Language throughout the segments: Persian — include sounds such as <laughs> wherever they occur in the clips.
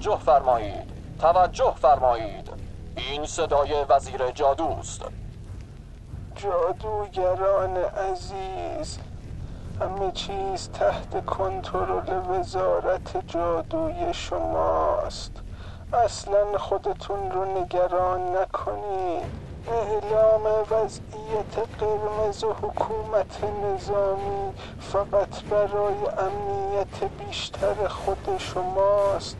توجه فرمایید. توجه فرمایید. این صدای وزیر جادوست جادوگران عزیز همه چیز تحت کنترل وزارت جادوی شماست. اصلا خودتون رو نگران نکنید. اعلام وضعیت قرمز و حکومت نظامی فقط برای امنیت بیشتر خود شماست.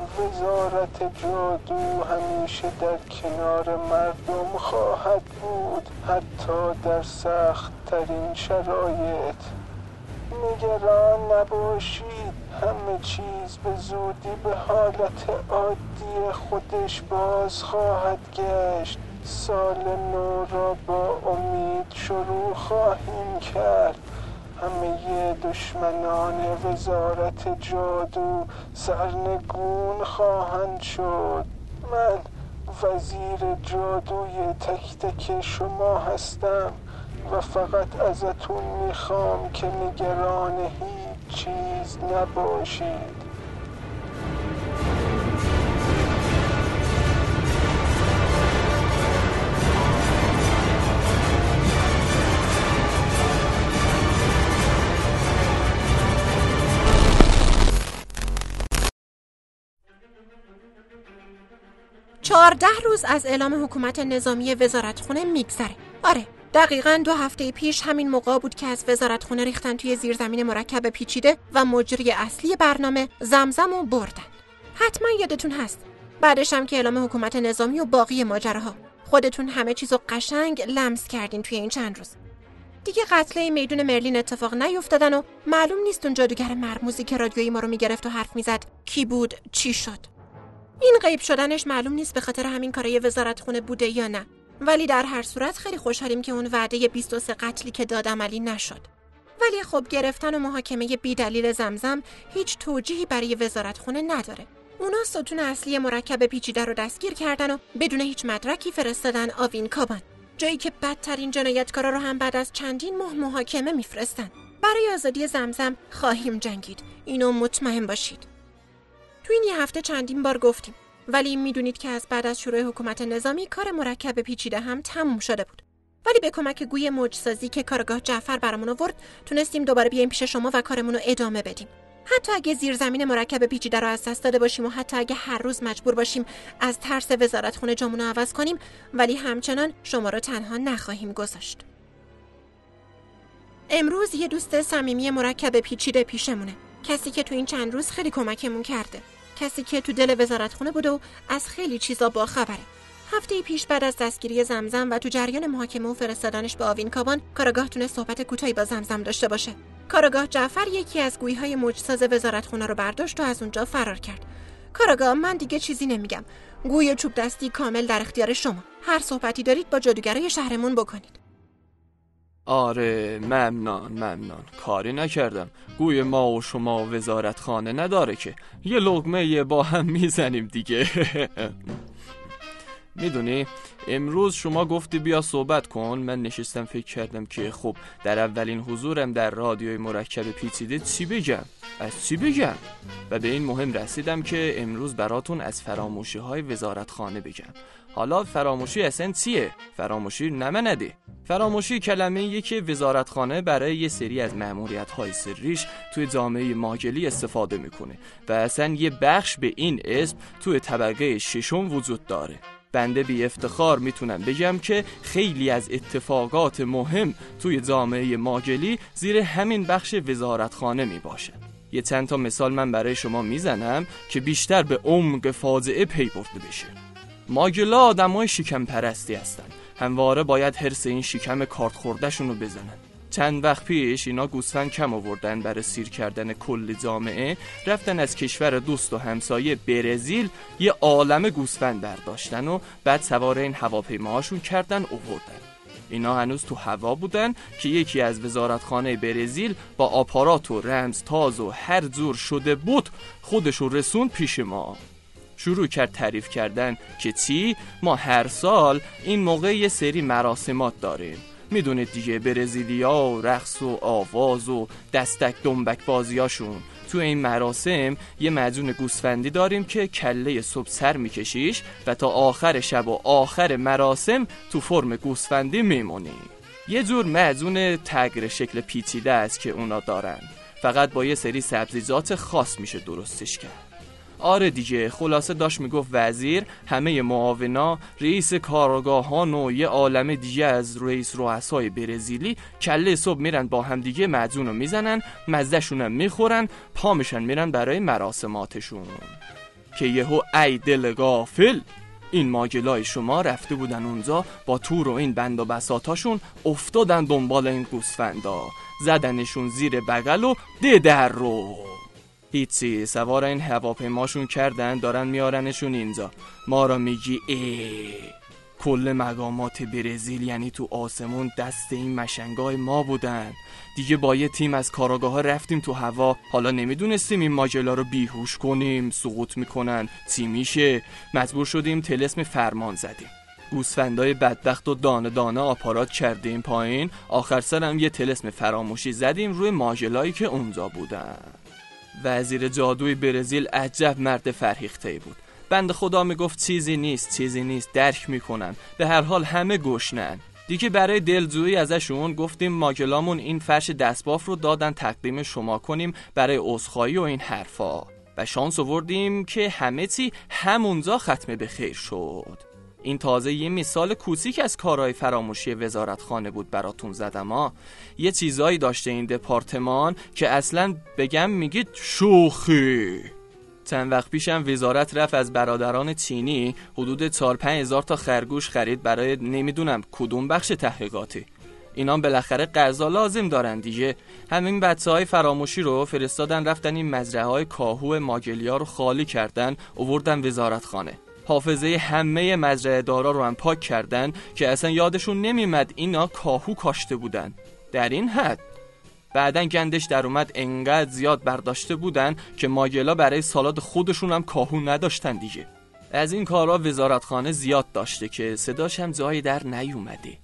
وزارت جادو همیشه در کنار مردم خواهد بود حتی در سخت ترین شرایط. نگران نباشید همه چیز به زودی به حالت عادی خودش باز خواهد گشت. سال نو را با امید شروع خواهیم کرد. همه دشمنان وزارت جادو سرنگون خواهند شد. من وزیر جادوی تک تک شما هستم و فقط ازتون می‌خوام که نگران هیچ چیز نباشید. چهارده روز از اعلام حکومت نظامی وزارتخونه میگذره. آره دقیقا دو هفته پیش همین موقع بود که از وزارتخونه ریختن توی زیرزمین مرکب پیچیده و مجری اصلی برنامه زمزم و بردن. حتما یادتون هست. بعدش هم که اعلام حکومت نظامی و باقی ماجراها. خودتون همه چیزو قشنگ لمس کردین توی این چند روز. دیگه قتله میدون مرلین اتفاق نیفتادن و معلوم نیست اون جادوگر مرموزی که رادیویی ما رو می‌گرفت و حرف می‌زد کی بود چی شد. این غیب شدنش معلوم نیست به خاطر همین کارای وزارت خونه بوده یا نه. ولی در هر صورت خیلی خوشحالیم که اون وعده 23 قتلی که داد عملی نشد. ولی خب گرفتن و محاکمه بی دلیل زمزم هیچ توجیهی برای وزارت خونه نداره. اونا ستون اصلی مرکب پیچیده رو دستگیر کردن و بدون هیچ مدرکی فرستادن آوین کابان جایی که بدترین جنایتکارا رو هم بعد از چندین ماه محاکمه میفرستن. برای آزادی زمزم خواهیم جنگید. اینو مطمئن باشید. تو این یه هفته چندین بار گفتیم. ولی می‌دونید که از بعد از شروع حکومت نظامی کار مرکب پیچیده هم تموم شده بود. ولی به کمک گوی موجسازی که کارگاه جعفر برامون آورد تونستیم دوباره بیایم پیش شما و کارمون رو ادامه بدیم. حتی اگه زیر زمین مرکب پیچیده رو از دست داده باشیم و حتی اگه هر روز مجبور باشیم از ترس وزارت خونه رو عوض کنیم ولی همچنان شما رو تنها نخواهیم گذاشت. امروز یه دوست صمیمی مرکب پیچیده پیشمونه. کسی که تو این چند روز خیلی کمکمون کرده. کسی که تو دل وزارتخونه بود و از خیلی چیزا با خبره هفته پیش بعد از دستگیری زمزم و تو جریان محاکمه و فرستادنش به آوین کابان کاراگاه تونه صحبت کوتاهی با زمزم داشته باشه. کاراگاه جعفر یکی از گویی های مجساز وزارتخونه رو برداشت و از اونجا فرار کرد. کاراگاه من دیگه چیزی نمیگم. گوی چوب دستی کامل در اختیار شما. هر صحبتی دارید با جادوگرای شهرمون بکنید. آره ممنان ممنان کاری نکردم. گوی ما و شما وزارت خانه نداره که. یه لغمه با هم می‌زنیم دیگه. <laughs> می‌دونی امروز شما گفتی بیا صحبت کن. من نشستم فکر کردم که خب در اولین حضورم در رادیوی مرکب پیچیده چی بگم؟ از چی بگم؟ و به این مهم رسیدم که امروز براتون از فراموشی های وزارت خانه بگم. حالا فراموشی اصلا چیه؟ فراموشی نده. فراموشی کلمه یه که وزارتخانه برای یه سری از معمولیت های سریش توی جامعه ماگلی استفاده می‌کنه و اصلا یه بخش به این اسم توی طبقه ششم وجود داره. بنده بی افتخار می‌تونم بگم که خیلی از اتفاقات مهم توی جامعه ماگلی زیر همین بخش وزارتخانه می باشه یه چند تا مثال من برای شما می‌زنم که بیشتر به عمق فاجعه پی برده بشه. ماگلا آدمای شکم پرستی هستن. همواره باید حرس این شکم کارت خوردهشون رو بزنن. چند وقت پیش اینا گوسفند کم آوردن برای سیر کردن کل جامعه رفتن از کشور دوست و همسایه برزیل یه عالم گوسفند برداشتن و بعد سوار این هواپیماهاشون کردن اووردن. اینا هنوز تو هوا بودن که یکی از وزارتخانه برزیل با آپارات و رمز تاز و هر جور شده بود خودشو رسوند پیش ما. شروع کرد تعریف کردن که چی؟ ما هر سال این موقع یه سری مراسمات داریم. می‌دونید دیگه برزیلیا و رقص و آواز و دستک دنبک بازیاشون تو این مراسم یه مدون گوسفندی داریم که کله صبح سر میکشیش و تا آخر شب و آخر مراسم تو فرم گوسفندی میمونی. یه جور مدون تگر شکل پیچیده است که اونا دارن. فقط با یه سری سبزیجات خاص میشه درستش کرد. آره دیگه خلاصه داشت می‌گفت وزیر همه معاونا رئیس کارگاهان و یه عالم دیگه از رئیس رؤسای برزیلی کله صبح میرن با هم دیگه رو می‌زنن مزدشونم می‌خورن پا میشن میرن برای مراسماتشون. که یهو ای دل غافل! این ماجلای شما رفته بودن اونجا با تور و این بند و بساتاشون افتادن دنبال این گوسفندا. زدنشون زیر بغل و ده در رو. هیچی سوار این هواپیماشون کردن دارن میارنشون اینجا. ما را میگی ای کل مقامات برزیل یعنی تو آسمون دست این مشنگای ما بودن. دیگه با یه تیم از کاراگاه ها رفتیم تو هوا. حالا نمی‌دونستیم این ماجلا رو بیهوش کنیم سقوط می‌کنن. چی میشه؟ مجبور شدیم تلسم فرمان زدیم. گوسفندای بدبخت و دانه دانه آپارات کردیم پایین. آخر سرم یه تلسم فراموشی زدیم روی ماجلایی که اونجا بودن. وزیر جادوی برزیل عجب مرد فرهیخته بود. بند خدا می‌گفت چیزی نیست چیزی نیست درک می‌کنن. به هر حال همه گشنن. دیگه برای دلجویی ازشون گفتیم ماگلامون این فرش دستباف رو دادن تقدیم شما کنیم برای عذرخواهی و این حرفا. و شانس آوردیم که همه چی همونجا ختم به خیر شد. این تازه یه مثال کوچیک از کارهای فراموشی وزارتخانه بود براتون زدم ها یه چیزایی داشته این دپارتمان که اصلا بگم میگید شوخی. چند وقت پیشم وزارت رفت از برادران چینی حدود 4 هزار تا خرگوش خرید برای نمی‌دونم کدوم بخش تحقیقاتی. اینا بالاخره غذا لازم دارن دیگه. همین بچه های فراموشی رو فرستادن رفتن این مزرعه های کاهو ماگلیا رو خالی کردن اووردن وزارتخانه. حافظه همه مزرعه دارا رو هم پاک کردن که اصلا یادشون نمیمد اینا کاهو کاشته بودن. در این حد. بعدا گندش در اومد انقدر زیاد برداشته بودن که ماگلا برای سالاد خودشون هم کاهو نداشتن دیگه. از این کارا وزارتخانه زیاد داشته که صداش هم جایی در نیومده.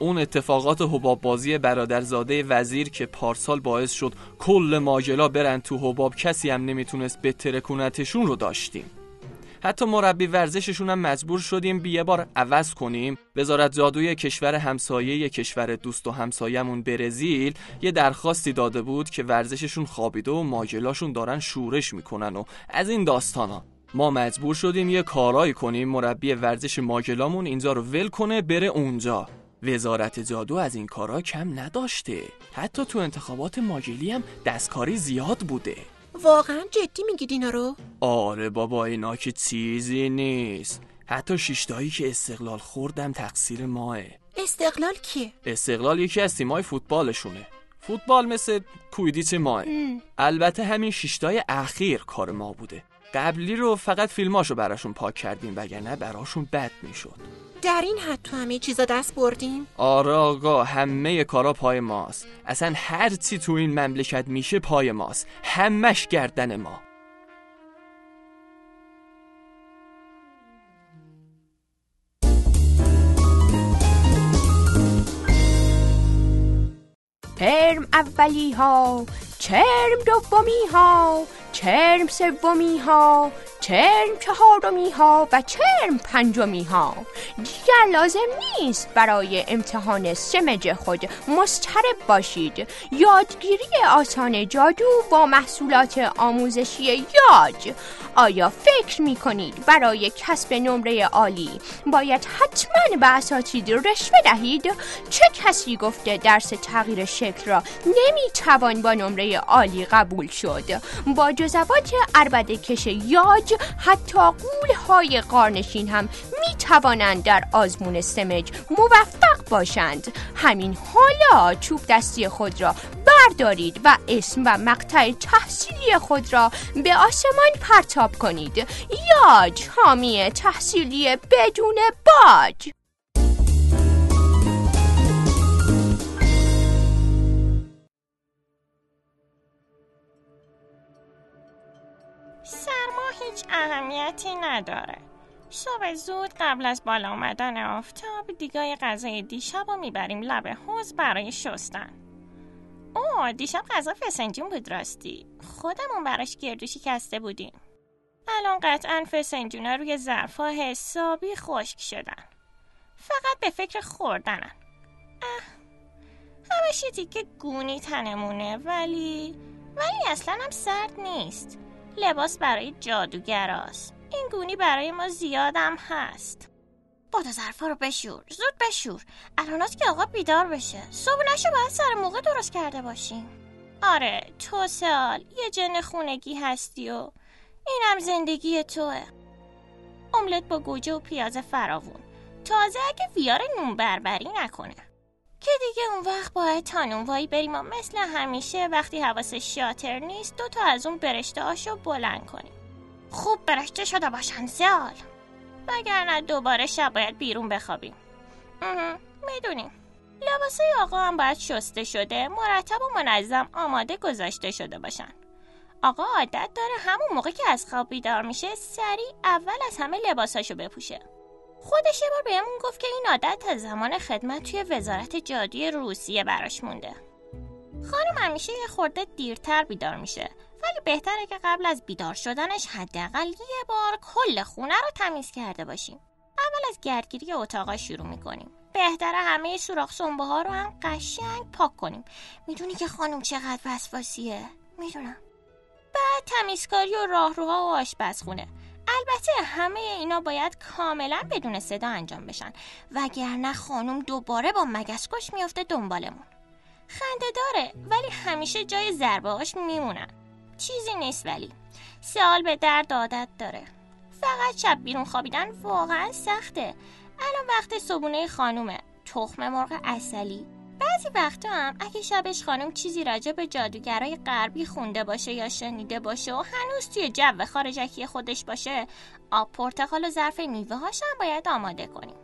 اون اتفاقات حباب بازی برادرزاده وزیر که پارسال باعث شد کل ماجلا برن تو حباب کسی هم نمی‌تونست بتره کنتشون رو داشتیم. حتی مربی ورزششون هم مجبور شدیم بیه بار عوض کنیم. وزارت جادوی کشور همسایه کشور دوست و همسایهمون برزیل یه درخواستی داده بود که ورزششون خوابیده و ماجلاشون دارن شورش می‌کنن و از این داستانا. ما مجبور شدیم یه کارایی کنیم مربی ورزش ماجلامون اینجا رو ول کنه بره اونجا. وزارت جادو از این کارا کم نداشته. حتی تو انتخابات ماجلی هم دستکاری زیاد بوده. واقعا جدی میگید اینا رو؟ آره بابا اینا که چیزی نیست. حتی شیشتایی که استقلال خوردم تقصیر ماه استقلال کیه؟ استقلال یکی از تیمای فوتبالشونه. فوتبال مثل کویدیچ ماه البته همین شیشتای اخیر کار ما بوده. قبلی رو فقط فیلماشو براشون پاک کردیم وگرنه براشون بد می‌شد. در این حد تو همه چیزا دست بردیم؟ آره آقا همه کارا پای ماست. اصلا هر چی تو این مملکت میشه پای ماست. همش گردن ما. ترم اولی ها چرم دومی ها چرم سومی ها چرم چهارمی ها و چرم پنجمی ها دیگر لازم نیست برای امتحان سمج خود مسترب باشید. یادگیری آسان جادو با محصولات آموزشی یاج آیا فکر می کنید برای کسب نمره عالی باید حتما به اساتید رشوه دهید چه کسی گفته درس تغییر شکل را نمی توان با نمره عالی قبول شد؟ با جزوات عربده کش یاج حتی قول های قارنشین هم می توانند در آزمون سمج موفق باشند. همین حالا چوب دستی خود را بردارید و اسم و مقطع تحصیلی خود را به آسمان پرتاب کنید. یاج حامی تحصیلی بدون باج. اهمیتی نداره. صبح زود قبل از بالا آمدن آفتاب دیگای غذای دیشب رو می‌بریم لب حوز برای شستن. اوه دیشب غذا فسنجون بود راستی. خودمون براش گردو شکسته بودیم. الان قطعا فسنجونا روی ظرفا حسابی خشک شدن. فقط به فکر خوردنن. همش یه تیکه گونی تنمونه ولی ولی اصلا هم سرد نیست. لباس برای جادوگراست. این گونی برای ما زیادم هست. بادو ظرفا رو بشور زود بشور. الانات که آقا بیدار بشه. صبح نشو باید سر موقع درست کرده باشیم. آره تو سال یه جن خونگی هستی و اینم زندگی توه. املت با گوجه و پیاز فراوون. تازه اگه ویار نون بربری نکنه. که دیگه اون وقت باید تانونوایی بریم و مثل همیشه وقتی حواسش شاتر نیست دو تا از اون برشته هاشو بلند کنیم. خوب برشته شده باشن زیال وگرنه دوباره شب باید بیرون بخوابیم. می‌دونیم. لباسای آقا هم باید شسته شده مرتب و منظم آماده گذاشته شده باشن. آقا عادت داره همون موقع که از خواب بیدار میشه سریع اول از همه لباساشو بپوشه. خودش یه بار بهمون گفت که این عادت از زمان خدمت توی وزارت جادوی روسیه براش مونده. خانم همیشه یه خورده دیرتر بیدار میشه ولی بهتره که قبل از بیدار شدنش حداقل یه بار کل خونه رو تمیز کرده باشیم. اول از گردگیری اتاقا شروع می‌کنیم. بهتره همه سوراخ سنبه ها رو هم قشنگ پاک کنیم. می‌دونی که خانم چقدر وسواسیه؟ می‌دونم. بعد تمیزکاری و راهروها و آشپزخونه. البته همه اینا باید کاملا بدون صدا انجام بشن. وگرنه خانم دوباره با مگس کش میافته دنبالمون. خنده داره ولی همیشه جای ضربه میمونن. چیزی نیست ولی. سال به درد عادت داره. فقط شب بیرون خوابیدن واقعا سخته. الان وقت صبونه خانومه. تخم مرغ اصلی. بعضی وقتا هم اگه شبش خانم چیزی راجع به جادوگرای غربی خونده باشه یا شنیده باشه و هنوز توی جو خارجکی خودش باشه آب پرتقال و ظرف میوه هاشم باید آماده کنیم.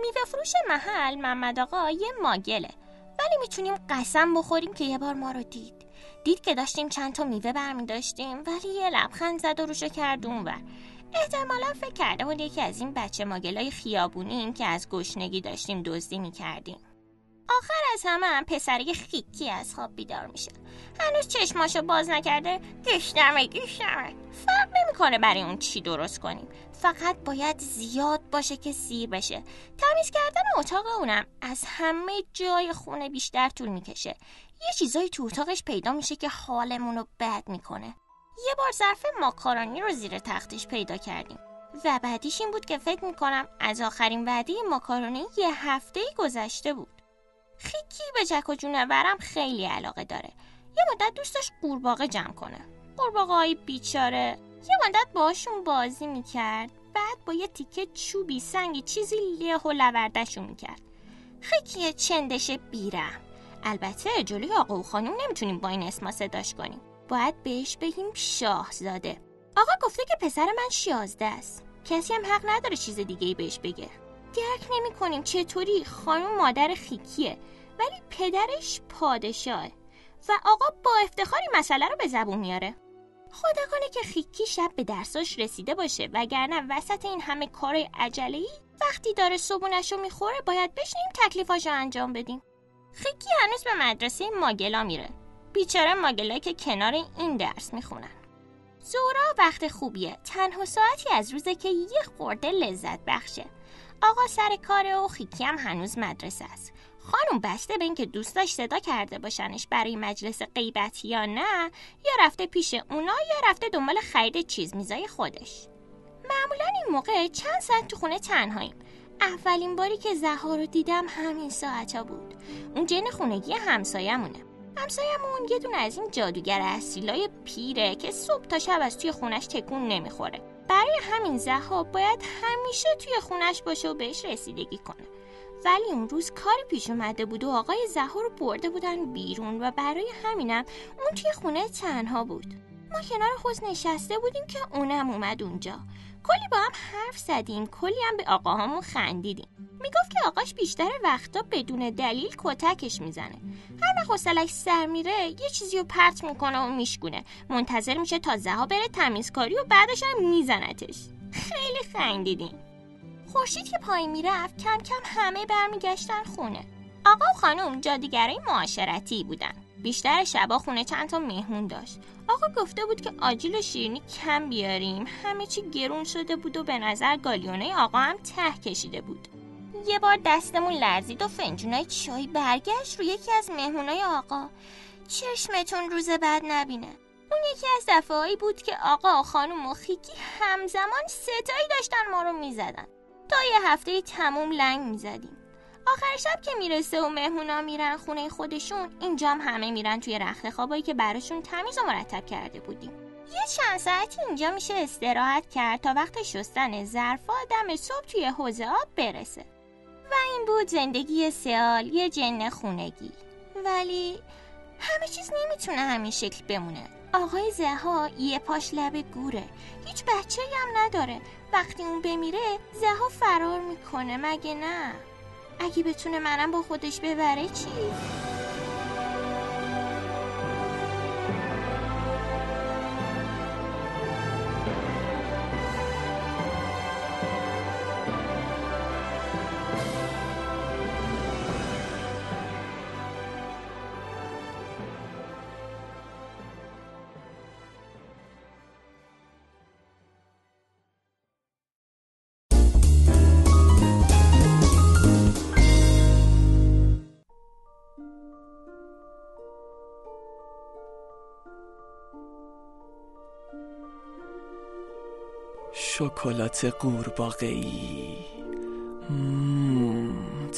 میوه فروش محل محمد آقا یه ماگله. ولی می‌تونیم قسم بخوریم که یه بار ما رو دید. دید که داشتیم چند تا میوه برمی داشتیم ولی یه لبخند زد و روشو کرد اونور احتمالا فکر کرده بود یکی از این بچه ماگلای خیابونیم که از گشنگی داشتیم دزدی می‌کردیم. آخر از همه هم پسری خیکی از خواب بیدار میشه. هنوز چشماشو باز نکرده گشتمه گشتمه فرق نمی‌کنه برای اون چی درست کنیم. فقط باید زیاد باشه که سیر بشه. تمیز کردن اتاق اونم از همه جای خونه بیشتر طول می‌کشه. یه چیزایی تو اتاقش پیدا میشه که حالمون رو بد می‌کنه. یه بار ظرف ماکارونی رو زیر تختش پیدا کردیم. و بعدیش این بود که فکر می‌کنم از آخرین وعده ماکارونی یه هفته گذشته بود. خیکی به جک و جونورم خیلی علاقه داره. یه مدت دوست داشت قورباغه جمع کنه. قورباغه های بیچاره. یه مدت باشون بازی می‌کرد. بعد با یه تیکه چوبی سنگی چیزی لیه و لوردشون می‌کرد. خیکی چندش بیرم البته جلوی آقا و خانم نمی‌تونیم با این اسما صداش کنیم. باید بهش بگیم شاهزاده. آقا گفته که پسر من شیازده است. کسی هم حق نداره چیز دیگه ای بهش بگه. درک نمی کنیم چطوری خانم مادر خیکیه ولی پدرش پادشاهه و آقا با افتخاری مسئله رو به زبون میاره. خدا کنه که خیکی شب به درساش رسیده باشه وگرنه وسط این همه کار ای وقتی داره صبونش رو می‌خوره باید بشنیم تکلیفاش رو انجام بدیم. خیکی هنوز به مدرسه ماگلا میره. بیچاره ماگلا که کنار این درس می‌خونن. زورا وقت خوبیه. تنها ساعتی از روزه که یه خورده لذت بخشه. آقا سر کار و خیکی هم هنوز مدرسه است. خانم بسته به اینکه دوستاش صدا کرده باشنش برای مجلس غیبت یا نه یا رفته پیش اونا یا رفته دنبال خرید چیز میزای خودش. معمولا این موقع چند ساعت تو خونه تنهاییم. اولین باری که زها رو دیدم همین ساعتا بود. اون جن خونگی همسایمونه همسایمون یه دونه از این جادوگر اصیلای پیره که صبح تا شب از توی خونش تکون نمی‌خوره. برای همین زها باید همیشه توی خونش باشه و بهش رسیدگی کنه. ولی اون روز کاری پیش اومده بود و آقای زها رو برده بودن بیرون و برای همینم اون توی خونه تنها بود. ما کنار حوز نشسته بودیم که اونم اومد اونجا. کلی با هم حرف زدیم کلی هم به آقاهامون خندیدیم. می‌گفت که آقاش بیشتر وقتا بدون دلیل کتکش می‌زنه. هر وقت حوصلش سر میره یه چیزی رو پرت می‌کنه و میشکونه. منتظر میشه تا زها بره تمیزکاری و بعدش هم میزنتش. خیلی خندیدیم. خورشید که پایین می‌رفت کم کم همه برمیگشتن خونه. آقا و خانم جادیگرای معاشرتی بودن. بیشتر شبا خونه چند تا مهمون داشت. آقا گفته بود که آجیل و شیرینی کم بیاریم. همه چی گرون شده بود و به نظر گالیونه آقا هم ته کشیده بود. یه بار دستمون لرزید و فنجونای چای برگشت رو یکی از مهمونای آقا. چشمتون روز بعد نبینه. اون یکی از دفعهایی بود که آقا و خانم و خیکی همزمان ستایی داشتن ما رو می‌زدن. تا یه هفته تموم لنگ می‌زدیم. آخر شب که می‌رسه و مهمونا میرن خونه خودشون اینجام همه میرن توی رخت خوابایی که براشون تمیز و مرتب کرده بودیم. یه چند ساعتی اینجا میشه استراحت کرد تا وقت شستن ظرفا دم صبح توی حوزه آب برسه. و این بود زندگی سیال یه جن خونگی ولی همه چیز نمی‌تونه همین شکل بمونه. آقای زها یه پاش لب گوره. هیچ بچه هم نداره. وقتی اون بمیره زها فرار می‌کنه مگه نه؟ اگه بتونه منم با خودش ببره چی؟ شکلات قورباغه‌ای.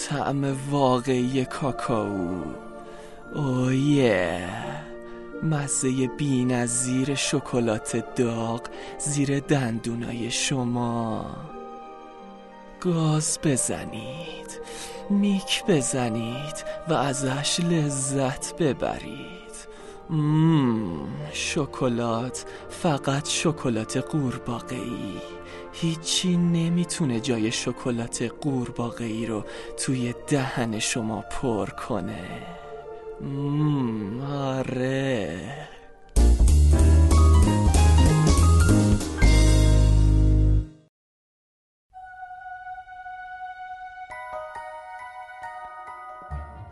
طعم واقعی کاکائو اویه مزه بی‌نظیر شکلات داغ زیر دندونای شما. گاز بزنید. میک بزنید و ازش لذت ببرید. مم شکلات فقط شکلات قورباغه‌ای. هیچی نمی‌تونه جای شکلات قورباغه‌ای رو توی دهن شما پر کنه. مم آره.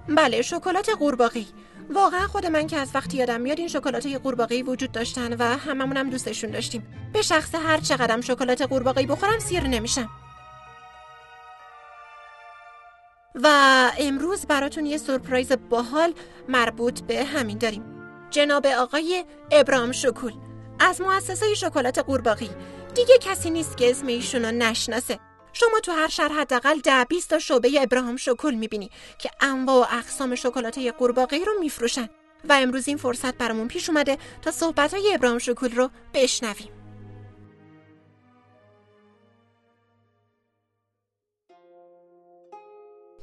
بله شکلات قورباغه‌ای. واقعا خود من که از وقتی یادم میاد این شکلات قورباغه‌ای وجود داشتن و هممون هم دوستشون داشتیم. به شخص هر چقدرم شکلات قورباغه‌ای بخورم سیر نمیشم. و امروز براتون یه سورپرایز باحال مربوط به همین داریم. جناب آقای ابرام شکول از مؤسسه شکلات قورباغی دیگه کسی نیست که اسم ایشونو نشناسه. شما تو هر شهر حداقل ده 20 تا شعبه ابراهام شکل می‌بینی که انواع و اقسام شکلات قورباغه رو میفروشن. و امروز این فرصت برامون پیش اومده تا صحبت های ابراهام شکل رو بشنویم.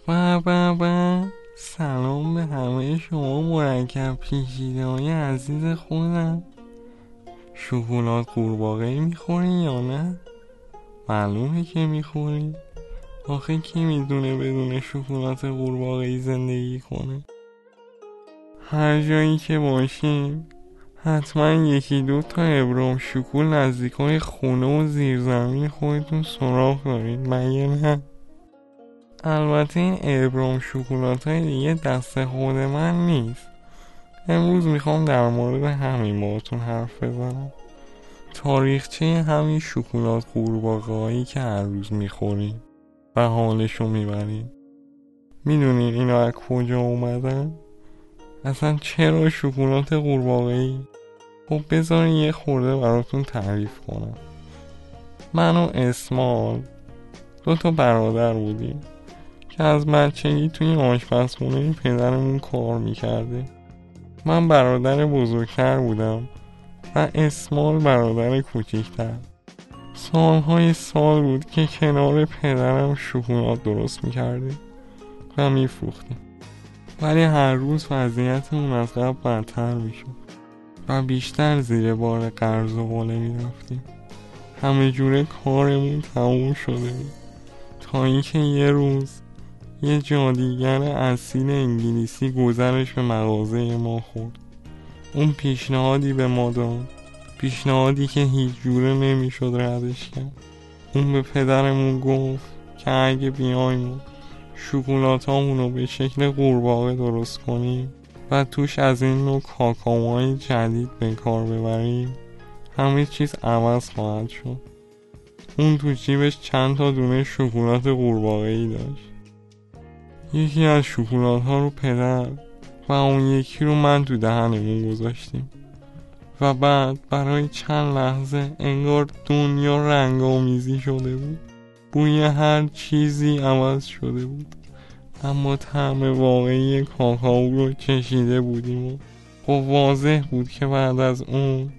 با با با سلام به همه شما مرکب پیشیده های عزیز خودم. شکلات قورباغه می‌خورین یا نه؟ معلومه که می‌خوری آخه کی می‌دونه بدون شکلات قورباغه‌ای زندگی کنه؟ هر جایی که باشیم حتما یکی دو تا ابرام شکول نزدیکای خونه و زیرزمین خودتون سراغ دارید مگه نه؟ البته این ابرام شکولات های دیگه دست خود من نیست. امروز می‌خوام در مورد همین باهاتون حرف بزنم. تاریخچه همین شکلات قورباغه‌ای که هر روز می‌خوریم و حالشو می‌بریم می‌دونین اینا از کجا اومدن؟ اصلا چرا شکلات قورباغه‌ای؟ خب بذارین یه خورده براتون تعریف کنم من و اسمال دو تا برادر بودیم که از بچگی توی آشپزخونه پدرمون کار می‌کرده من برادر بزرگتر بودم و اسمال برادر کوچکتر سالهای سال بود که کنار پدرم شکلات درست می‌کرده و میفروختیم. ولی هر روز وضعیتمون از قبل بدتر می‌شد و بیشتر زیر بار قرض و قله می‌رفتیم. همه جوره کارمون تموم شده بود. تا اینکه یه روز یه جادیگر اصیل انگلیسی گذرش به مغازه ما خورد. اون پیشنهادی به ما داد. پیشنهادی که هیچ جوره نمی‌شد ردش کرد. اون به پدرمون گفت که اگه بیایم شکولات رو به شکل قورباغه درست کنیم و توش از این نوع کاکاوهای جدید به کار ببریم همه چیز عوض خواهد شد. اون تو جیبش چند تا دونه شکلات قورباغه ای داشت. یکی از شکلات ها رو پدر و اون یکی رو من تو دهنمون گذاشتیم. و بعد برای چند لحظه انگار دنیا رنگ آمیزی شده بود. بوی هر چیزی عوض شده بود. اما طعم واقعی کاکائو رو چشیده بودیم و خب واضح بود که بعد از اون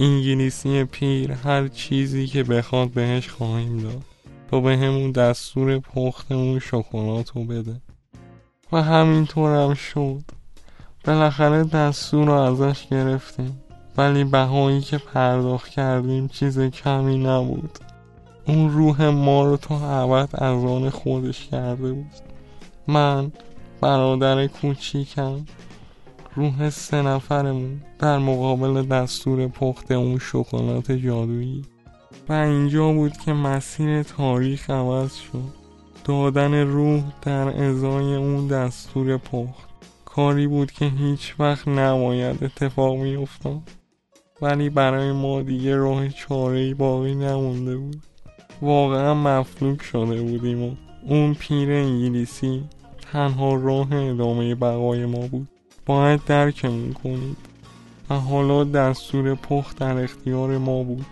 انگلیسی پیر هر چیزی که بخواد بهش خواهیم داد. تا به همون دستور پختمون شکلات رو بده. و همینطور هم شد. بالاخره دستور رو ازش گرفتیم. ولی بهایی که پرداخت کردیم چیز کمی نبود. اون روح ما رو تا ابد از آن خودش کرده بود. من برادر کوچیکم روح سه نفرمون در مقابل دستور پخت اون شکلات جادویی. و اینجا بود که مسیر تاریخ عوض شد. دادن روح در ازای اون دستور پخت. کاری بود که هیچ وقت نباید اتفاق می افتاد ولی برای ما دیگه راه چاره باقی نمونده بود. واقعا مفلوک شده بودیم و اون پیر انگلیسی تنها راه ادامه بقای ما بود. باید درکمون کنید. و حالا دستور پخت در اختیار ما بود.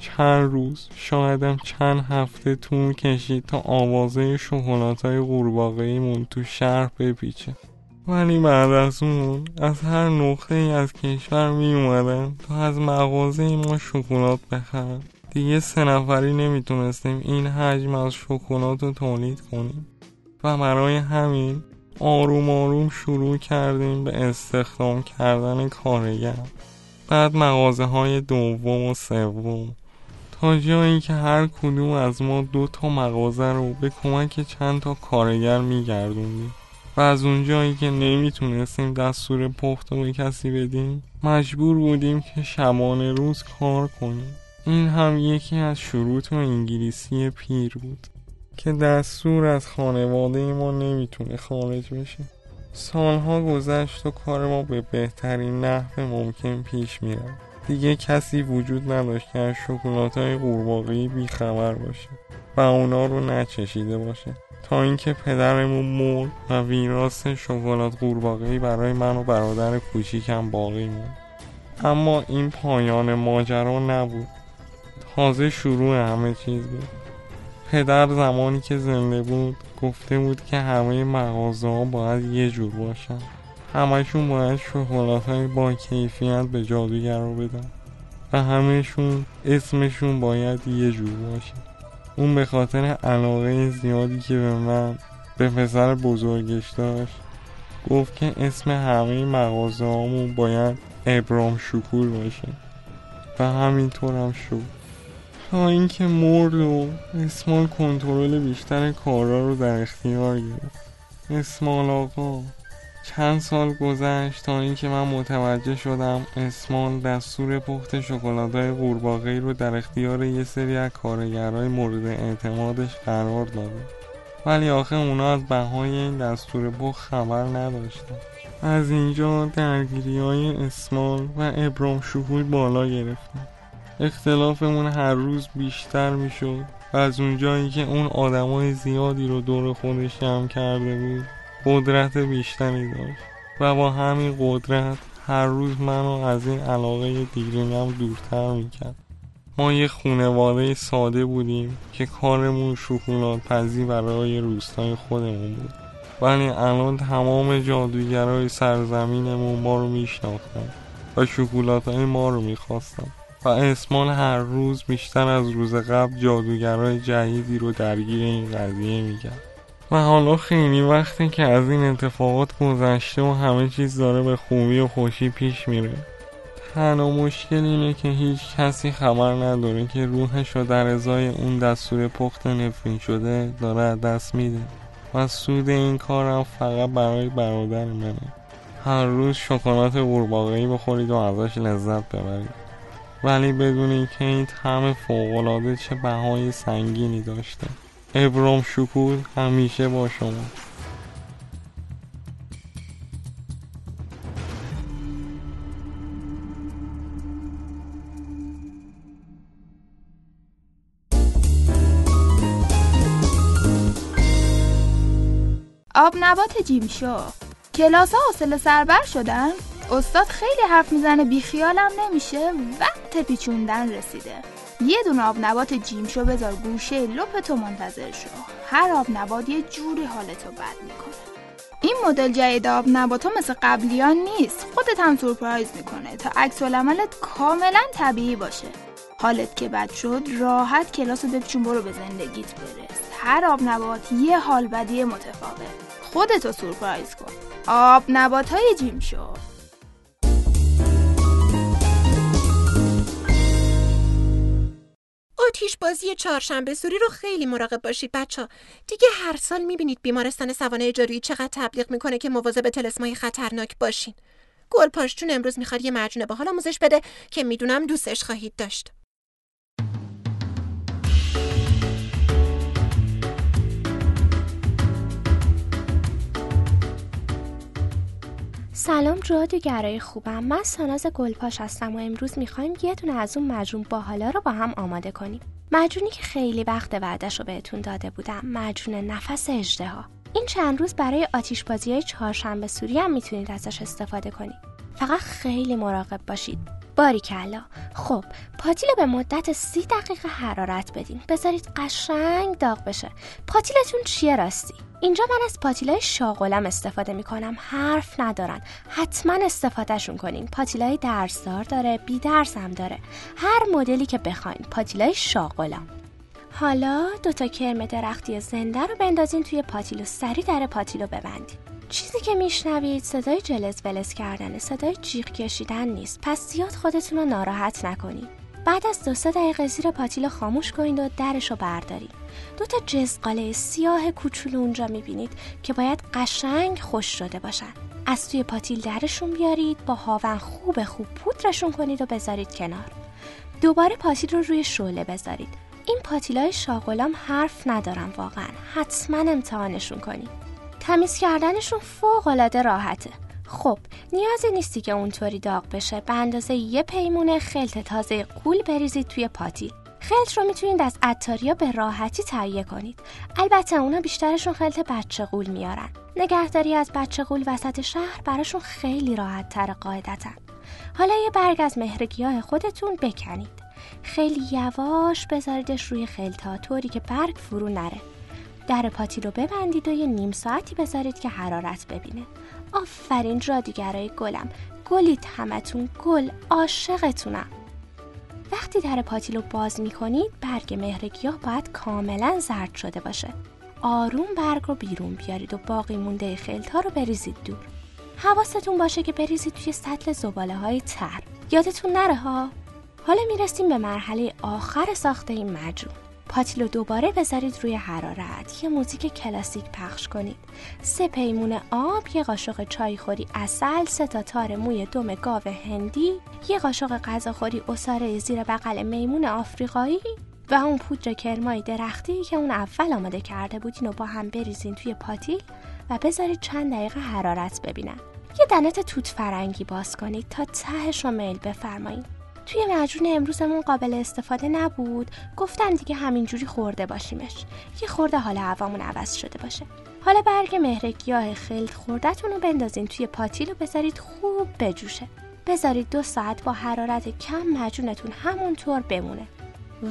چند روز شایدم چند هفته طول کشید تا آوازه شکلات های قورباغه تو شهر بپیچه. ولی بعد از اون از هر نقطه ای از کشور می اومدن تا از مغازه ما شکلات بخرن دیگه سه نفری نمی‌تونستیم این حجم از شکلات رو تولید کنیم. و برای همین آروم آروم شروع کردیم به استخدام کردن کارگر. بعد مغازه های دوم و سوم. جایی که هر کدوم از ما دو تا مغازه رو به کمک چند تا کارگر میگردوندیم و از اونجایی که نمی‌تونستیم دستور پخت رو به کسی بدیم مجبور بودیم که شبانه روز کار کنیم. این هم یکی از شروط انگلیسی پیر بود که دستور از خانواده ما نمی‌تونه خارج بشه. سالها گذشت و کار ما به بهترین نحو ممکن پیش می‌رفت. دیگه کسی وجود نداشت که از شکلات های قورباغه‌ای بیخبر باشه و اونا رو نچشیده باشه. تا اینکه پدرمون مرد و ویراس شکلات قورباغه‌ای برای من و برادر کوچیکم باقی موند. اما این پایان ماجرا نبود. تازه شروع همه چیز بود. پدر زمانی که زنده بود گفته بود که همه مغازه ها باید یه جور باشن. همشون باید شکلات های با کیفیت به جادوگر رو بدن. و همهشون اسمشون باید یه جور باشه. اون به خاطر علاقه زیادی که به من به پسر بزرگش داشت گفت که اسم همه مغازه باید ابرام شکور باشه. و همینطور هم شد. تا اینکه مرد و اسمال کنترل بیشتر کارا رو در اختیار گرفت. اسمال آقا چند سال گذشت تا اینکه من متوجه شدم اسمال دستور پخت شکلاتهای قورباغه رو در اختیار یه سری از کارگرای مورد اعتمادش قرار داده. ولی آخه اونا از بهای این دستور پخت خبر نداشتن. از اینجا درگیری های اسمال و ابرام شکوی بالا گرفتن. اختلافمون هر روز بیشتر می‌شد و از اونجایی که اون آدمای زیادی رو دور خودش جمع کرده بود قدرت بیشتری داشت. و با همین قدرت هر روز منو از این علاقه دیرینم دورتر می‌کرد. ما یه خونواده ساده بودیم که کارمون شکلات پزی برای روستای خودمون بود. ولی الان تمام جادوگرای سرزمینمون ما رو میشناختن و شکلات های ما رو می‌خواستن. و اسمان هر روز بیشتر از روز قبل جادوگرای جدیدی رو درگیر این قضیه می‌کرد. و حالا خیلی وقتی که از این اتفاقات گذشته و همه چیز داره به خوبی و خوشی پیش میره. تنها مشکل اینه که هیچ کسی خبر نداره که روحش رو در ازای اون دستور پخت نفرین شده داره دست میده. و سود این کارم فقط برای برادر منه. هر روز شکلات قورباغه‌ای بخورید و ازش لذت ببرید. ولی بدونید که این طعم فوقالعاده چه بهای سنگینی داشته. ابرام شکور همیشه با شما. آب نبات جیم شو کلاس ها حوصله سربر شدن؟ استاد خیلی حرف می‌زنه بیخیالم نمیشه وقت پیچوندن رسیده. یه دونه آب نبات جیم شو بذار گوشه لپ تو منتظر شو. هر آب نبات یه جوری حالتو بد می‌کنه. این مدل جدید آب نبات ها مثل قبلیان نیست. خودت هم سورپرایز می‌کنه تا عکس العملت کاملا طبیعی باشه. حالت که بد شد راحت کلاس رو بپیچون برو به زندگیت برس. هر آب نبات یه حال بدی متفاوت. خودتو سورپرایز کن. آب نبات های جیم شو. آتیش بازی چهارشنبه سوری رو خیلی مراقب باشید بچه دیگه هر سال می‌بینید بیمارستان سوانه جارویی چقدر تبلیغ می‌کنه که مواظب تلسمای خطرناک باشین. گل پاشتون امروز می‌خواد یه مجونه باحال آموزش بده که می‌دونم دوستش خواهید داشت. سلام جادوگرای خوبم. من ساناز گلپاش هستم و امروز می‌خوایم یه دونه از اون مجون باحالا رو با هم آماده کنیم. مجونی که خیلی وقت وعدش رو بهتون داده بودم. مجون نفس اجدها این چند روز برای آتیش بازی های چهارشنبه سوری هم می‌تونید ازش استفاده کنید. فقط خیلی مراقب باشید. باریکلا خب پاتیل به مدت سی دقیقه حرارت بدین. بذارید قشنگ داغ بشه. پاتیلتون چیه راستی؟ اینجا من از پاتیلای شاغلم استفاده می‌کنم. حرف ندارن. حتما استفادهشون کنین. پاتیلای درسدار داره بی درس هم داره. هر مدلی که بخواین پاتیلای شاغلم. حالا دوتا کرم درختی زنده رو بندازین توی پاتیل و سری در پاتیل رو ببندین. چیزی که میشنوید صدای جلز ولز کردن صدای جیغ کشیدن نیست. پس زیاد خودتون رو ناراحت نکنید بعد از دو سه دقیقه زیر پاتیل رو خاموش کنید و درش رو بردارید دو تا جزقاله سیاه کوچولو اونجا می‌بینید که باید قشنگ خوش شده باشن. از توی پاتیل درشون بیارید با هاون خوب خوب پودرشون کنید و بذارید کنار. دوباره پاتیل رو روی شعله بذارید. این پاتیلای شاغلام حرف ندارم واقعا. حتما امتحانشون کنید تمیز کردنشون فوق العاده راحته. خب نیازی نیستی که اونطوری داغ بشه. به اندازه یه پیمونه خلط تازه قول بریزید توی پاتیل خلط رو می‌تونید از عطاریا به راحتی تهیه کنید. البته اونا بیشترشون خلط بچه قول میارن. نگهداری از بچه قول وسط شهر براشون خیلی راحت تر قاعدتا. حالا یه برگ از مهرگیاه خودتون بکنید خیلی یواش بذاریدش روی خلطا طوری که برگ فرو نره. در پاتی رو ببندید و یه نیم ساعتی بذارید که حرارت ببینه. آفرین جادوگرای گلم. گلید همتون. گل عاشقتونم. وقتی در پاتیلو باز می‌کنید برگ مهرگیاه باید کاملا زرد شده باشه. آروم برگ رو بیرون بیارید و باقی مونده خلط ها رو بریزید دور. حواستون باشه که بریزید توی سطل زباله های تر. یادتون نره ها؟ حالا می‌رسیم به مرحله آخر ساخت این مجون پاتیلو دوباره بذارید روی حرارت یه موزیک کلاسیک پخش کنید. سه پیمون آب یه قاشق چایخوری اصل سه تا تار موی دم گاو هندی یه قاشق غذاخوری اساره زیر بغل میمون آفریقایی و اون پودر کرمای درختی که اون اول آماده کرده بودین و با هم بریزین توی پاتیل و بذارید چند دقیقه حرارت ببینن. یه دنت توت فرنگی باز کنید تا تهش رو میل بفرمایید توی مجون امروزمون قابل استفاده نبود. گفتن دیگه همینجوری خورده باشیمش. یه خورده حال هوامون عوض شده باشه. حالا برگ مهرگیاه خلط خوردتون رو بندازین توی پاتیل و بذارید خوب بجوشه. بذارید دو ساعت با حرارت کم مجونتون همونطور بمونه.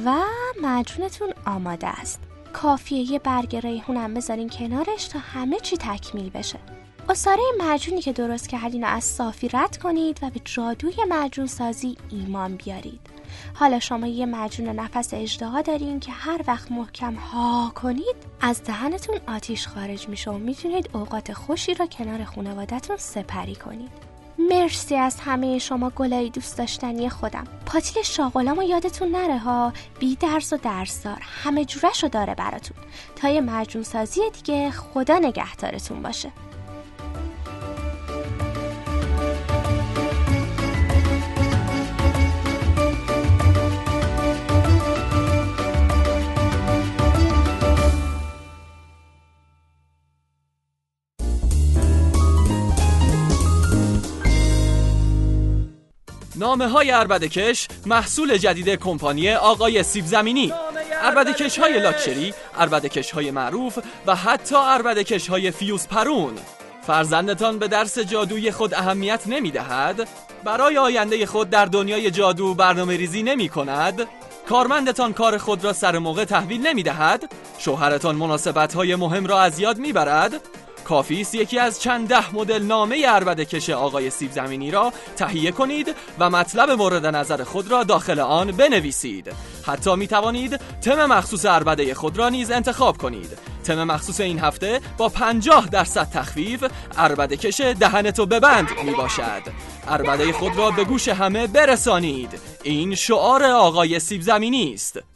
و مجونتون آماده است. کافیه یه برگ ریحونم بذارین کنارش تا همه چی تکمیل بشه. اصاره معجونی که درست کردین رو از صافی رد کنید و به جادوی معجون سازی ایمان بیارید. حالا شما یه معجون نفس اجدها دارین که هر وقت محکم ها کنید از دهنتون آتیش خارج میشه و می‌تونید اوقات خوشی را کنار خانوادتون سپری کنید. مرسی از همه شما گلای دوست داشتنی خودم. پاتیل شاغلامو یادتون نره ها؟ بی درس و درسدار همه جورش رو داره براتون. تا یه مجون سازی دیگه خدا نگهدارتون باشه. نامه های عربده‌کش محصول جدید کمپانی آقای سیب زمینی عربده‌کش های لاکچری عربده‌کش های معروف و حتی عربده‌کش های فیوز پرون. فرزندتان به درس جادوی خود اهمیت نمی دهد برای آینده خود در دنیای جادو برنامه ریزی نمی کند کارمندتان کار خود را سر موقع تحویل نمی دهد شوهرتان مناسبت های مهم را از یاد می برد کافی است یکی از چند ده مدل نامه عربده کش آقای سیب زمینی را تهیه کنید و مطلب مورد نظر خود را داخل آن بنویسید. حتی می توانید تم مخصوص اربده خود را نیز انتخاب کنید. تم مخصوص این هفته با 50 درصد تخفیف اربده کش دهنتو ببند می باشد اربده خود را به گوش همه برسانید. این شعار آقای سیب زمینی است.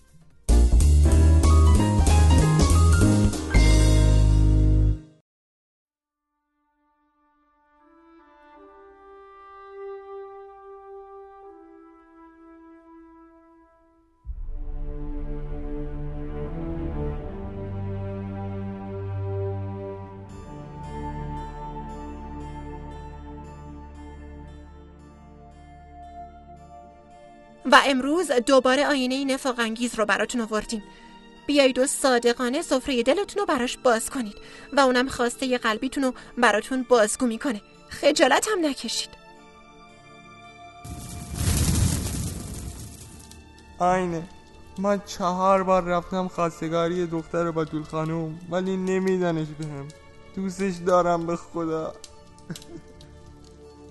امروز دوباره آینه نفاق انگیز رو براتون آوردیم. بیایید و صادقانه سفره دلتون رو براش باز کنید و اونم خواسته قلبیتون رو براتون بازگو می‌کنه. خجالت هم نکشید. آینه من چهار بار رفتم خواستگاری دختر بطول خانوم ولی نمیدنش بهم. دوستش دارم به خدا.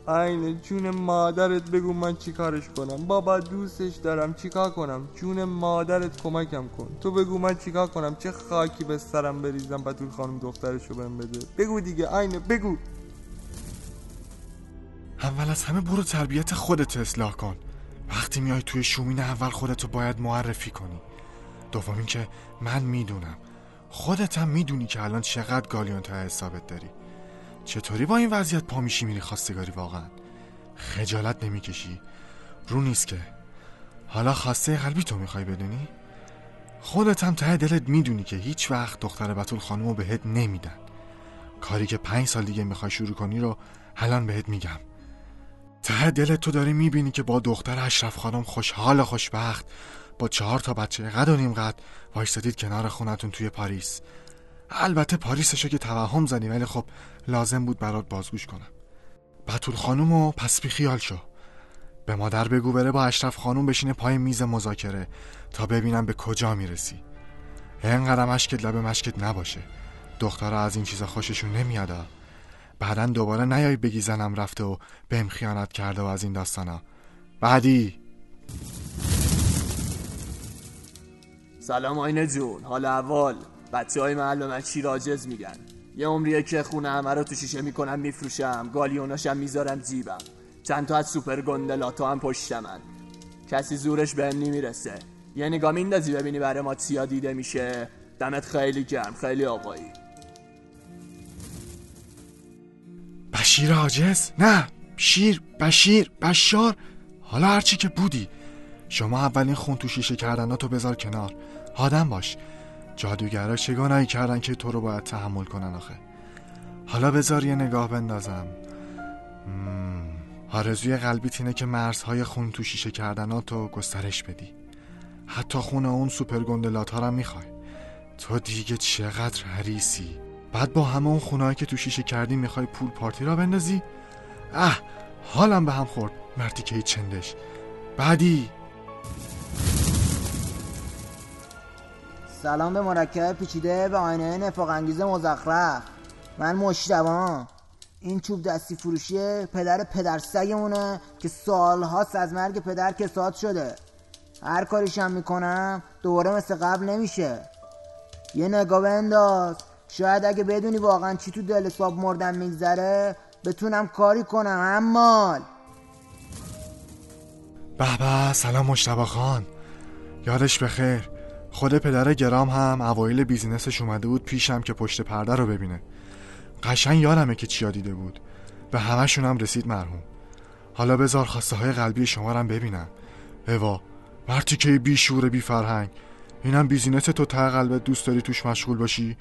اینه جون مادرت بگو من چیکارش کنم. بابا دوستش دارم چیکار کنم؟ جون مادرت کمکم کن. تو بگو من چیکار کنم؟ چه خاکی به سرم بریزم؟ بطول خانم دخترشو بهم بده. بگو دیگه اینه بگو. اول از همه برو تربیت خودت اصلاح کن. وقتی میای توی شومین اول خودتو باید معرفی کنی. دوم اینکه من می‌دونم. خودت هم می‌دونی که الان چقدر گالیون تا حسابت داری. چطوری با این وضعیت پا میشی میری خواستگاری واقعا؟ خجالت نمی‌کشی. رو نیست که. حالا خواسته قلبی تو می‌خوای بدونی؟ خودت هم ته دلت می‌دونی که هیچ وقت دختر بطول خانومو بهت نمیدن. کاری که پنج سال دیگه می‌خوای شروع کنی رو الان بهت میگم. ته دلت تو داری می‌بینی که با دختر اشرف خانم خوشحال خوشبخت با چهار تا بچه قد و نیم قد وایستادید کنار خونتون توی پاریس. البته پاریسشو که توهم زنی ولی خب لازم بود برات بازگوش کنم. بطول خانومو پس بی خیال شو. به مادر بگو بره با اشرف خانوم بشینه پای میز مذاکره تا ببینم به کجا می‌رسی. اینقدر مشکت لب مشکت نباشه. دخترها از این چیزا خوششون نمیادا بعدا دوباره نیای بگی زنم رفته و بهم خیانت کرده و از این داستانا. بعدی. سلام آینه جون حال اول بچه های محل من چی راجز میگن؟ یه عمریه که خونه همه رو تو شیشه می‌کنم میفروشم گالیوناشم می‌ذارم جیبم. چند تا از سوپر گندلاتو هم پشت من کسی زورش بهم نمی‌رسه. یه نگاه میندازی ببینی برای ما چیا دیده میشه؟ دمت خیلی گرم خیلی آقایی. بشیر عاجز نه شیر بشیر بشار. حالا هرچی که بودی. شما اولین خون تو شیشه کردن تو بذار کنار. آدم باش. جادوگرا گناهی کردن که تو رو باید تحمل کنن آخه؟ حالا بذار یه نگاه بندازم. آرزوی قلبیت اینه که مرزهای خون تو شیشه کردن تو گسترش بدی. حتی خون اون سوپر گندلات ها رو می‌خوای. تو دیگه چقدر حریسی بعد با همه اون خونهایی که تو شیشه کردی می‌خوای پول پارتی را بندازی؟ اه حالم به هم خورد. مردی که چندش. بعدی؟ سلام به مرکب پیچیده به آینه نفاق انگیز مزخرف. من مشتبام این چوب دستی فروشی پدر پدر سگمونه که سالهاست از مرگ پدر کساد شده. هر کاریشم می‌کنم دوباره مثل قبل نمیشه. یه نگاه بنداز. شاید اگه بدونی واقعا چی تو دل ساب مردن میگذره بتونم کاری کنم امال به به سلام مشتبه خان. یادش بخیر. خود پدر گرام هم اوایل بیزینسش اومده بود پیشم که پشت پرده رو ببینه. قشنگ یادمه که چیا دیده بود. به همشون هم رسید مرحوم. حالا بذار خواسته های قلبی شما رو ببینم. اوا مرتی که بی شور بی فرهنگ. اینم بیزینس تو ته قلبت دوست داری توش مشغول باشی؟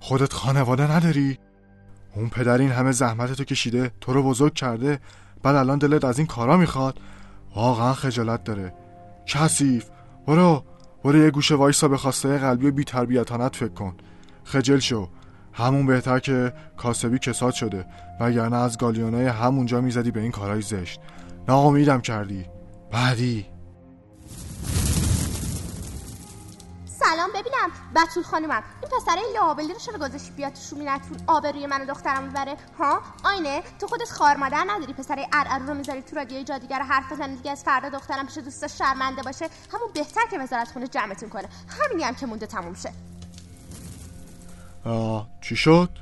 خودت خانواده نداری؟ اون پدر این همه زحمت تو کشیده تو رو بزرگ کرده بعد الان دلت از این کارا می‌خواد؟ واقعا خجالت داره. کثیف. برو. برو یه گوشه وایسا به خواسته قلبی و بی تربیتانه‌ت فکر کن. خجل شو. همون بهتر که کاسبی کساد شده. وگرنه از گالیونای همونجا می‌زدی به این کارهای زشت. ناامیدم کردی. بعدی؟ سلام ببینم. بتول خانومم این پسره لابلی رو چرا گذاشتی بیاد تو شومینتون آبروی من و دخترم می‌بره ها؟ آینه تو خودت خار مادر نداری. پسره ارعرو رو می‌ذاری تو رادیوی جادوگر حرف بزنی دیگه از فردا دخترم پیش دوستش شرمنده باشه. همون بهتر که وزارت خونه جمعتون کنه. همینی هم که مونده تموم شه. آه چی شد؟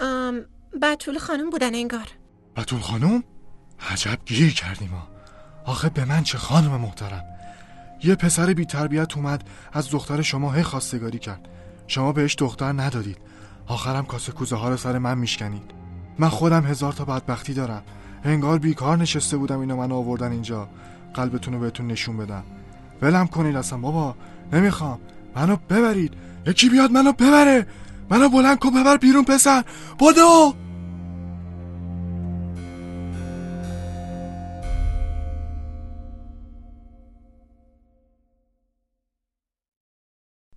آم بتول خانم بودن انگار. بتول خانم؟ عجب گیر کردیم ما آخه به من چه خانم محترم؟ یه پسر بی تربیت اومد از دختر شما هی خواستگاری کرد. شما بهش دختر ندادید. آخرم کاسه کوزه ها رو سر من میشکنید. من خودم هزار تا بدبختی دارم. انگار بیکار نشسته بودم اینا من آوردن اینجا. قلبتون رو بهتون نشون بدم. ولم کنید اصلا بابا. نمی‌خوام. منو ببرید. یکی بیاد منو ببره. منو بلند کن ببر بیرون پسر. بدو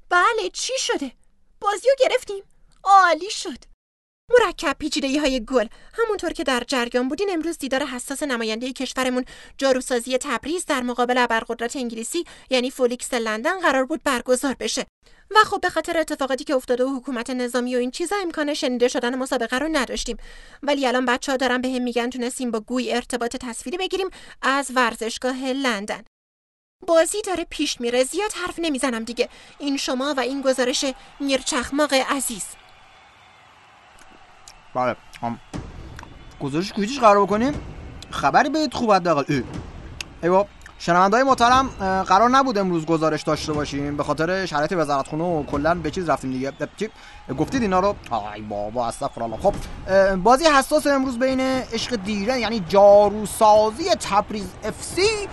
بله چی شده؟ بازیو گرفتیم. عالی شد. مرکب پیچیدگی های گل. همونطور که در جریان بودین امروز دیدار حساس نماینده کشورمون. جاروسازی تبریز در مقابل ابرقدرت انگلیسی یعنی فولیکس لندن قرار بود برگزار بشه. و خب به خاطر اتفاقاتی که افتاده و حکومت نظامی و این چیزا امکان شنیده شدن مسابقه رو نداشتیم. ولی الان بچه ها دارن به هم میگن تونستیم با گوی ارتباط تصویری بگیریم از ورزشگاه لندن. بازی داره پیش میره. زیاد حرف نمی‌زنم دیگه. این شما و این گزارش میرچخماق عزیز. بله. هم گزارش کویتیش قرار بکنیم؟ خبری بهت خوب حداقل. ایوا شنونده های محترم قرار نبود امروز گزارش داشته باشیم. به خاطر شرایط وزارت خونه و کلا به چیز رفتیم دیگه. چی؟ گفتید اینا رو؟ آی بابا استغفر الله خب بازی حساس امروز بین عشق دیره یعنی جاروسازی تبریز اف سی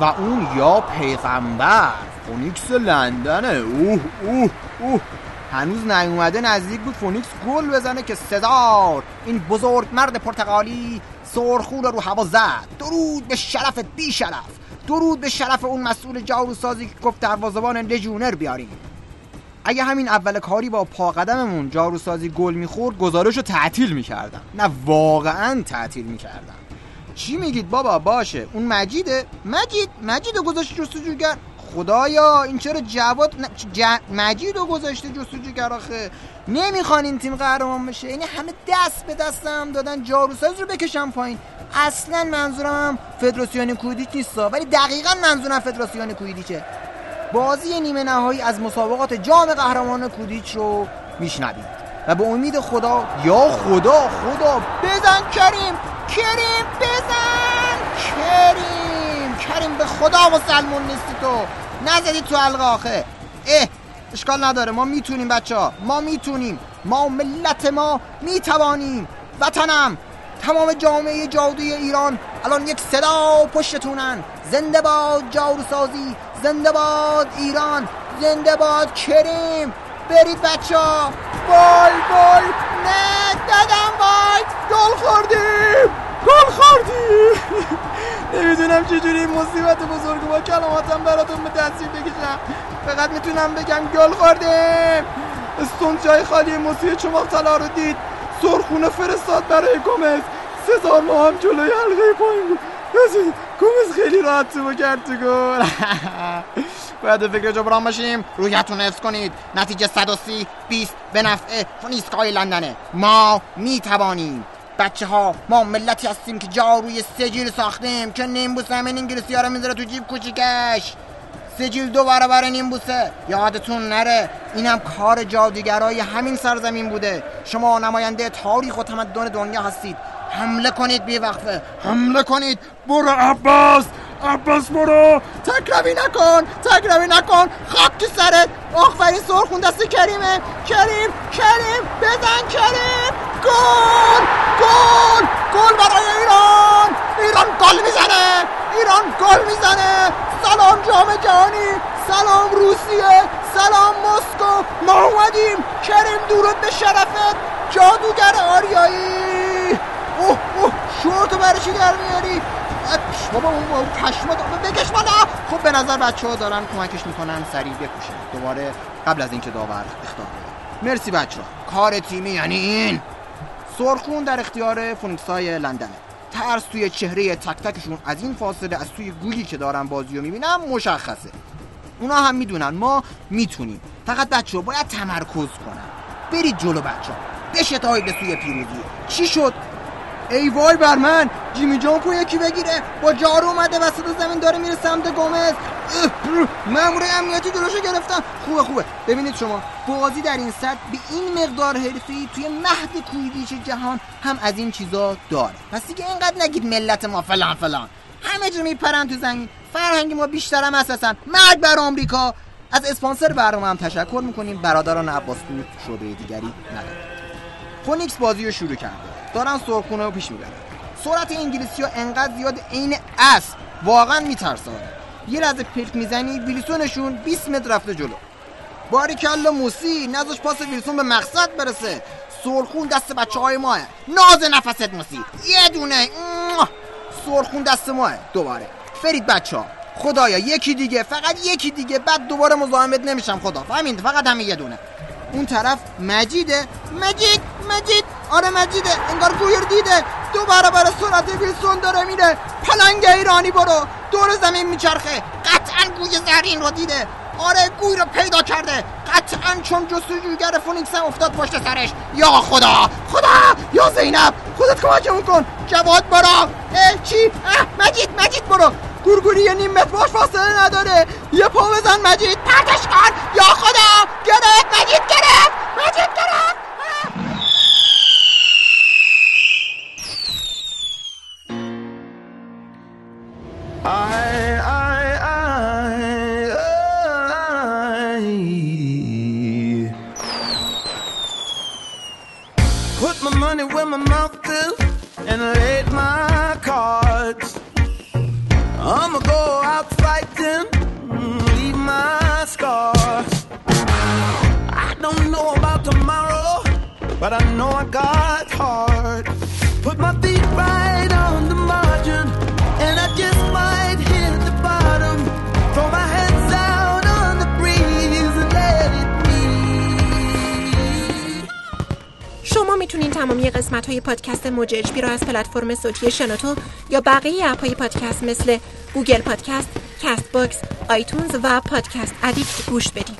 و اون یا پیغمبر. فونیکس لندنه اوه اوه اوه. هنوز نیومده نزدیک بود فونیکس گل بزنه که سزار. این بزرگ مرد پرتغالی سرخون رو هوا زد. درود به شرف بی شرف درود به شرف اون مسئول جاروسازی که گفت دروازه‌بان لژیونر بیاریم. اگه همین اول کاری با پا قدممون جاروسازی گل می‌خورد گزارش رو تعطیل می‌کردم. نه واقعا تعطیل می‌کردم. چی میگید بابا؟ باشه. اون مجیده. مجید مجید رو گذاشت جستجوگر. خدایا این چرا جواد ج... مجید رو گذاشته جستجوگر آخه؟ نمی‌خوان این تیم قهرمان بشه. یعنی همه دست به دستم دادن جاروساز رو بکشم پایین. اصلا منظورم فدراسیون کویدیچ نیست ولی دقیقا منظورم فدراسیون کویدیچه. بازی نیمه نهایی از مسابقات جام قهرمان کودیچ رو میشنوید. و به امید خدا یا خدا خدا بزن کریم کریم بزن کریم. کریم به خدا مسلمون نیستی تو. نزدی تو حلقه آخه. اه اشکال نداره. ما می‌تونیم بچه ها ما می‌تونیم. ما ملت ما می‌توانیم. وطنم. تمام جامعه جادوی ایران الان یک صدا پشتتونن. زنده باد جاروسازی زنده باد ایران زنده باد کریم. برید بچه ها بای بای نه دادم بای گل خوردیم. گل خوردیم. <laughs> نمی‌دونم چجوری این مصیبت بزرگ با کلاماتم براتون به تصویر بکشم. فقط می‌تونم بگم گل خوردیم. استون جای خالی موسی چماق طلا رو دید. سرخونه فرستاد برای گمز سزار ما هم جلوی حلقه پایین بود. گمز خیلی راحت تو کرد تو گل. <laughs> باید فکر جبران باشیم. رویتون حفظ کنید. نتیجه 130 20 به نفع فونیسکای لندنه. ما می‌توانیم. بچه ها ما ملتی هستیم که جا روی سجیل ساختیم. که نیم بوس همین انگلیسی ها رو می‌ذاره تو جیب کوچیکش. سجیل دو برابر نیمبوسه یادتون نره اینم کار جادوگرای همین سرزمین بوده. شما نماینده تاریخ و تمدن دنیا هستید. حمله کنید بی وقفه حمله کنید. برو عباس. عباس برو. تکروی نکن. تکروی نکن. خاک تو سرت. آخفری سرخون دست کریمه کریم کریم. بزن کریم. گل گل. گل برای ایران. ایران گل می‌زنه. ایران گل می‌زنه. سلام جام جهانی سلام روسیه سلام مسکو ما اومدیم. کریم درود به شرفت جادوگر آریایی. اوه اوه شورتو برای چی در میاری؟ بابا اون پشما بکش بالا. خب به نظر بچه ها دارن کمکش می‌کنن سریع بکشه دوباره قبل از اینکه داور اختار بده. مرسی بچه ها کار تیمی یعنی این. سرخون در اختیار فونیکس های لندنه. ترس توی چهره تک تکشون از این فاصله از توی گویی که دارن بازی رو می‌بینم مشخصه. اونا هم می‌دونن ما می‌تونیم. فقط بچه باید تمرکز کنن. برید جلو بچه ها بشتابید به سوی پیروزی. چی شد؟ ای وای بر من. جیمی جامپو یکی بگیره. با جارو اومده وسط زمین داره میره سمت گومز. مامور امنیتی جلوشو گرفتن خوبه خوبه. ببینید شما بازی در این سطح به این مقدار حرفه‌ای توی مهد کوییدیچ جهان هم از این چیزا داره. پس دیگه اینقدر نگید ملت ما فلان فلان. همه جا میپرن تو زمین. فرهنگ ما بیشترم اساسا. مرگ بر آمریکا. از اسپانسر برنامه هم تشکر می‌کنیم. برادران عباس شعبه دیگری نداره فونیکس بازی رو شروع کرده. دارن سرخونه رو پیش می‌برن. سرعت انگلیسی ها انقدر زیاد عین اسب واقعا میترسانه یه لحظه پلک می‌زنی ویلسونشون 20 متر رفته جلو. باریکلا موسی نذاش پاس ویلسون به مقصد برسه. سرخون دست بچه های ماه. ناز نفست موسی. یه دونه. سرخون دست ماه. دوباره. برید بچه ها. خدایا یکی دیگه. فقط یکی دیگه. بعد دوباره مزاحمت نمیشم خدا. همین فقط همین یه دونه. اون طرف مجیده. مجید. مجید. آره مجیده انگار گویر دیده. دو برابر سرعت ویلسون داره میره. پلنگ ایرانی برو. دور زمین میچرخه. قطعا گوی زرین رو دیده. آره گوی رو پیدا کرده. قطعا چون جستجوگر فونیکس افتاد پشت سرش. یا خدا خدا یا زینب. خودت کمکمون کن. جواد برو. اه چی؟ اه مجید مجید برو. گورگوری یه نیم متر باهاش فاصله نداره. یه پا بزن مجید. پرتش کن. یا خدا گرفت مجید گرفت. مجید گرفت. I, I, I, I put my money where my mouth is and laid my cards. I'ma go out fighting, leave my scars. I don't know about tomorrow, but I know I got heart. تمامی قسمت های پادکست موج را از پلتفرم صوتی شنوتو یا بقیه اپ های پادکست مثل Google Podcast، Castbox، iTunes و Podcast Addict گوش بدید.